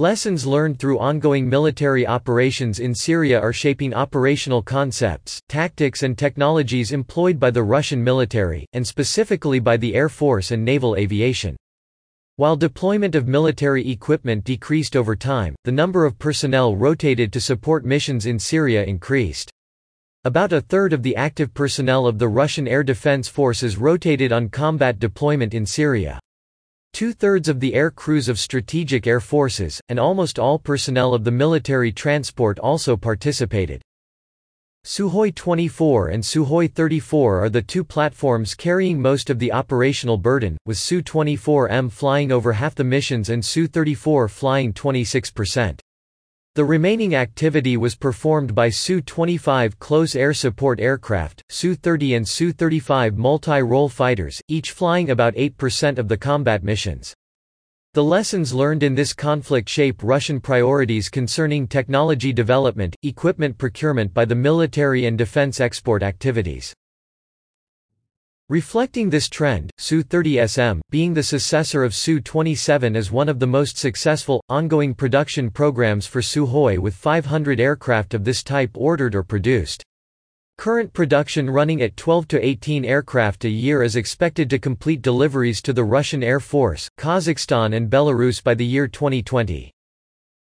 Lessons learned through ongoing military operations in Syria are shaping operational concepts, tactics and technologies employed by the Russian military, and specifically by the Air Force and naval aviation. While deployment of military equipment decreased over time, the number of personnel rotated to support missions in Syria increased. About a third of the active personnel of the Russian Air Defense Forces rotated on combat deployment in Syria. Two-thirds of the air crews of strategic air forces, and almost all personnel of the military transport also participated. Sukhoi 24 and Sukhoi 34 are the two platforms carrying most of the operational burden, with Su-24M flying over half the missions and Su-34 flying 26%. The remaining activity was performed by Su-25 close air support aircraft, Su-30 and Su-35 multi-role fighters, each flying about 8% of the combat missions. The lessons learned in this conflict shape Russian priorities concerning technology development, equipment procurement by the military and defense export activities. Reflecting this trend, Su-30SM, being the successor of Su-27 is one of the most successful, ongoing production programs for Sukhoi with 500 aircraft of this type ordered or produced. Current production running at 12 to 18 aircraft a year is expected to complete deliveries to the Russian Air Force, Kazakhstan and Belarus by the year 2020.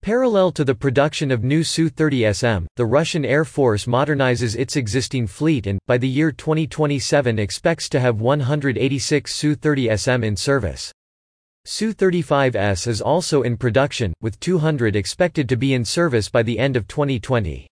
Parallel to the production of new Su-30SM, the Russian Air Force modernizes its existing fleet and, by the year 2027 expects to have 186 Su-30SM in service. Su-35S is also in production, with 200 expected to be in service by the end of 2020.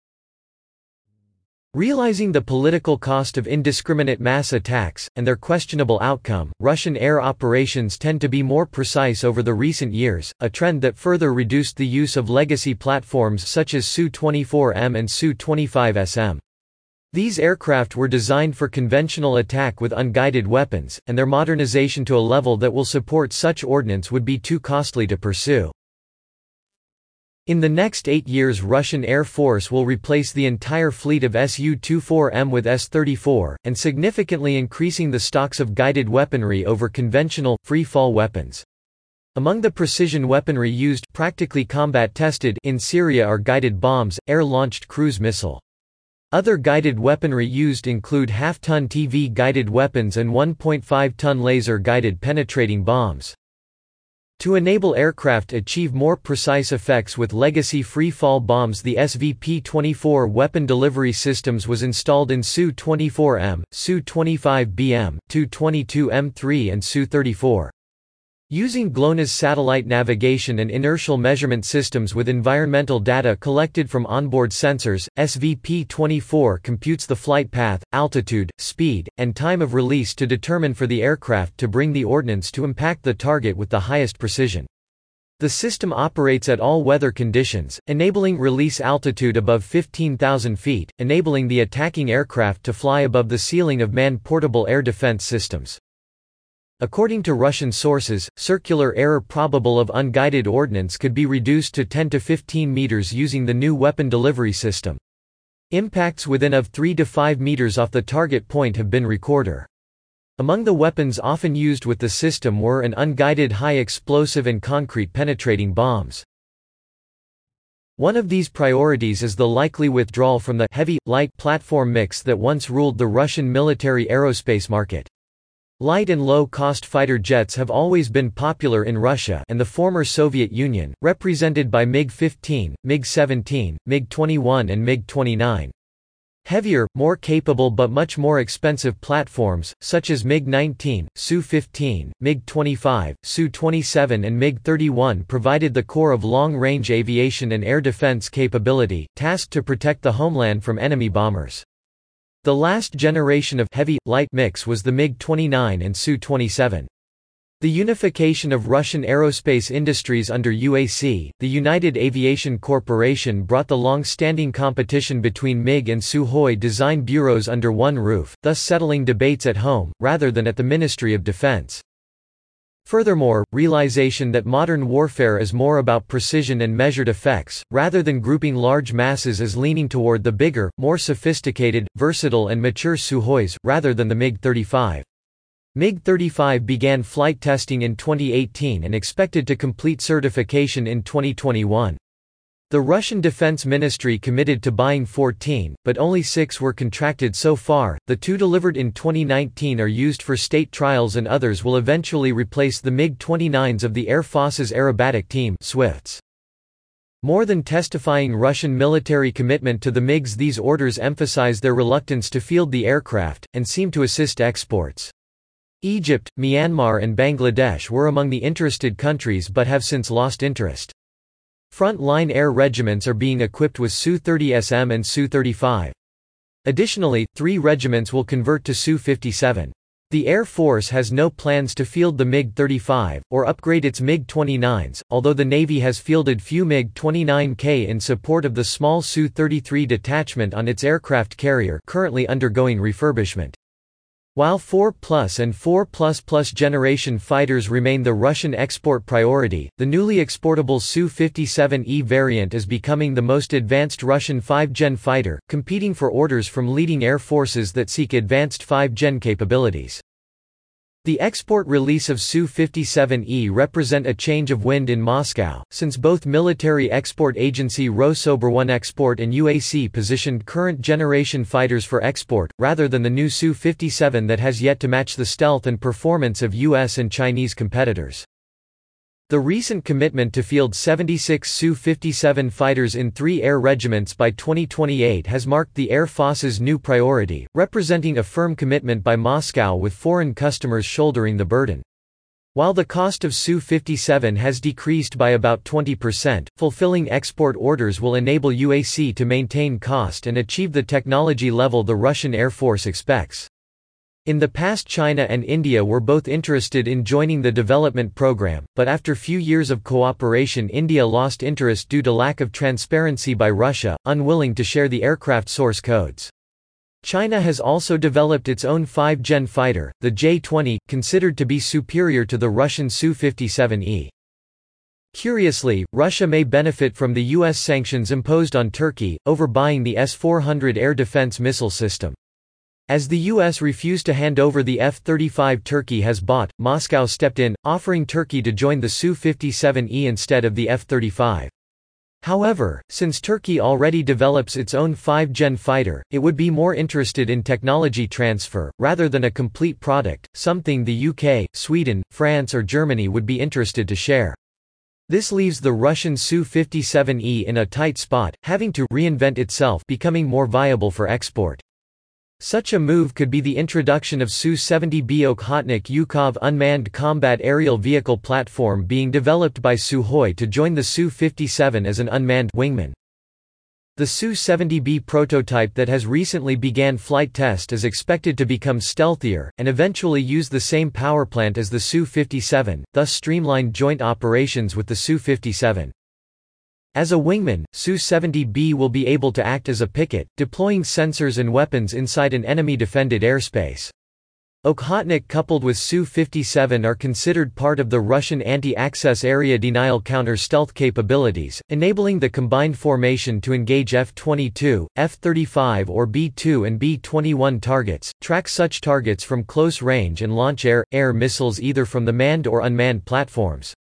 Realizing the political cost of indiscriminate mass attacks, and their questionable outcome, Russian air operations tend to be more precise over the recent years, a trend that further reduced the use of legacy platforms such as Su-24M and Su-25SM. These aircraft were designed for conventional attack with unguided weapons, and their modernization to a level that will support such ordnance would be too costly to pursue. In the next eight years Russian Air Force will replace the entire fleet of Su-24M with S-34, and significantly increasing the stocks of guided weaponry over conventional, free-fall weapons. Among the precision weaponry used practically combat tested in Syria are guided bombs, air-launched cruise missile. Other guided weaponry used include half-ton TV guided weapons and 1.5-ton laser-guided penetrating bombs. To enable aircraft achieve more precise effects with legacy free-fall bombs the SVP-24 weapon delivery systems was installed in Su-24M, Su-25BM, Tu-22M3 and Su-34. Using GLONASS satellite navigation and inertial measurement systems with environmental data collected from onboard sensors, SVP-24 computes the flight path, altitude, speed, and time of release to determine for the aircraft to bring the ordnance to impact the target with the highest precision. The system operates at all weather conditions, enabling release altitude above 15,000 feet, enabling the attacking aircraft to fly above the ceiling of manned portable air defense systems. According to Russian sources, circular error probable of unguided ordnance could be reduced to 10 to 15 meters using the new weapon delivery system. Impacts within of 3 to 5 meters off the target point have been recorded. Among the weapons often used with the system were an unguided high explosive and concrete penetrating bombs. One of these priorities is the likely withdrawal from the heavy, light platform mix that once ruled the Russian military aerospace market. Light and low-cost fighter jets have always been popular in Russia and the former Soviet Union, represented by MiG-15, MiG-17, MiG-21 and MiG-29. Heavier, more capable but much more expensive platforms, such as MiG-19, Su-15, MiG-25, Su-27 and MiG-31 provided the core of long-range aviation and air defense capability, tasked to protect the homeland from enemy bombers. The last generation of heavy, light mix was the MiG-29 and Su-27. The unification of Russian aerospace industries under UAC, the United Aviation Corporation brought the long-standing competition between MiG and Sukhoi design bureaus under one roof, thus settling debates at home, rather than at the Ministry of Defense. Furthermore, realization that modern warfare is more about precision and measured effects, rather than grouping large masses is leaning toward the bigger, more sophisticated, versatile and mature Sukhois, rather than the MiG-35. MiG-35 began flight testing in 2018 and expected to complete certification in 2021. The Russian Defense Ministry committed to buying 14, but only six were contracted so far. The two delivered in 2019 are used for state trials, and others will eventually replace the MiG 29s of the Air Force's aerobatic team. Swifts. More than testifying Russian military commitment to the MiGs, these orders emphasize their reluctance to field the aircraft, and seem to assist exports. Egypt, Myanmar, and Bangladesh were among the interested countries but have since lost interest. Front-line air regiments are being equipped with Su-30SM and Su-35. Additionally, three regiments will convert to Su-57. The Air Force has no plans to field the MiG-35, or upgrade its MiG-29s, although the Navy has fielded few MiG-29K in support of the small Su-33 detachment on its aircraft carrier currently undergoing refurbishment. While 4 Plus and 4 Plus Plus generation fighters remain the Russian export priority, the newly exportable Su-57E variant is becoming the most advanced Russian 5-gen fighter, competing for orders from leading air forces that seek advanced 5-gen capabilities. The export release of Su-57E represent a change of wind in Moscow, since both military export agency Rosoboronexport and UAC positioned current generation fighters for export, rather than the new Su-57 that has yet to match the stealth and performance of US and Chinese competitors. The recent commitment to field 76 Su-57 fighters in three air regiments by 2028 has marked the Air Force's new priority, representing a firm commitment by Moscow with foreign customers shouldering the burden. While the cost of Su-57 has decreased by about 20%, fulfilling export orders will enable UAC to maintain cost and achieve the technology level the Russian Air Force expects. In the past China and India were both interested in joining the development program, but after few years of cooperation India lost interest due to lack of transparency by Russia, unwilling to share the aircraft source codes. China has also developed its own 5-gen fighter, the J-20, considered to be superior to the Russian Su-57E. Curiously, Russia may benefit from the U.S. sanctions imposed on Turkey, over buying the S-400 air defense missile system. As the U.S. refused to hand over the F-35 Turkey has bought, Moscow stepped in, offering Turkey to join the Su-57E instead of the F-35. However, since Turkey already develops its own 5-gen fighter, it would be more interested in technology transfer, rather than a complete product, something the UK, Sweden, France or Germany would be interested to share. This leaves the Russian Su-57E in a tight spot, having to reinvent itself becoming more viable for export. Such a move could be the introduction of Su-70B Okhotnik UCAV unmanned combat aerial vehicle platform being developed by Sukhoi to join the Su-57 as an unmanned wingman. The Su-70B prototype that has recently began flight test is expected to become stealthier, and eventually use the same powerplant as the Su-57, thus streamline joint operations with the Su-57. As a wingman, Su-70B will be able to act as a picket, deploying sensors and weapons inside an enemy-defended airspace. Okhotnik coupled with Su-57 are considered part of the Russian anti-access area denial counter-stealth capabilities, enabling the combined formation to engage F-22, F-35 or B-2 and B-21 targets, track such targets from close range and launch air-air missiles either from the manned or unmanned platforms.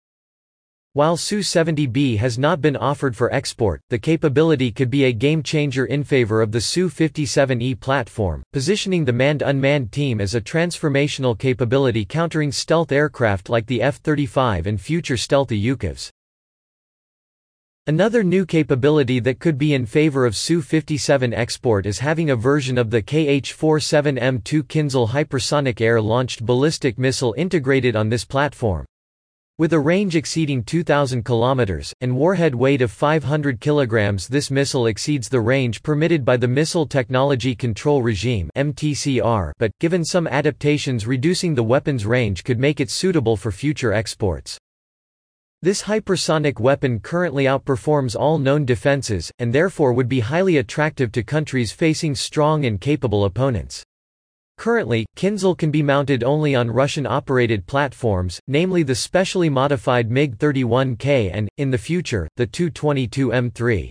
While Su-70B has not been offered for export, the capability could be a game-changer in favor of the Su-57E platform, positioning the manned-unmanned team as a transformational capability countering stealth aircraft like the F-35 and future stealthy UCAVs. Another new capability that could be in favor of Su-57 export is having a version of the KH-47M2 Kinzhal hypersonic air-launched ballistic missile integrated on this platform. With a range exceeding 2,000 km, and warhead weight of 500 kg this missile exceeds the range permitted by the Missile Technology Control Regime but, given some adaptations reducing the weapon's range could make it suitable for future exports. This hypersonic weapon currently outperforms all known defenses, and therefore would be highly attractive to countries facing strong and capable opponents. Currently, Kinzhal can be mounted only on Russian-operated platforms, namely the specially modified MiG-31K and, in the future, the Tu-22M3.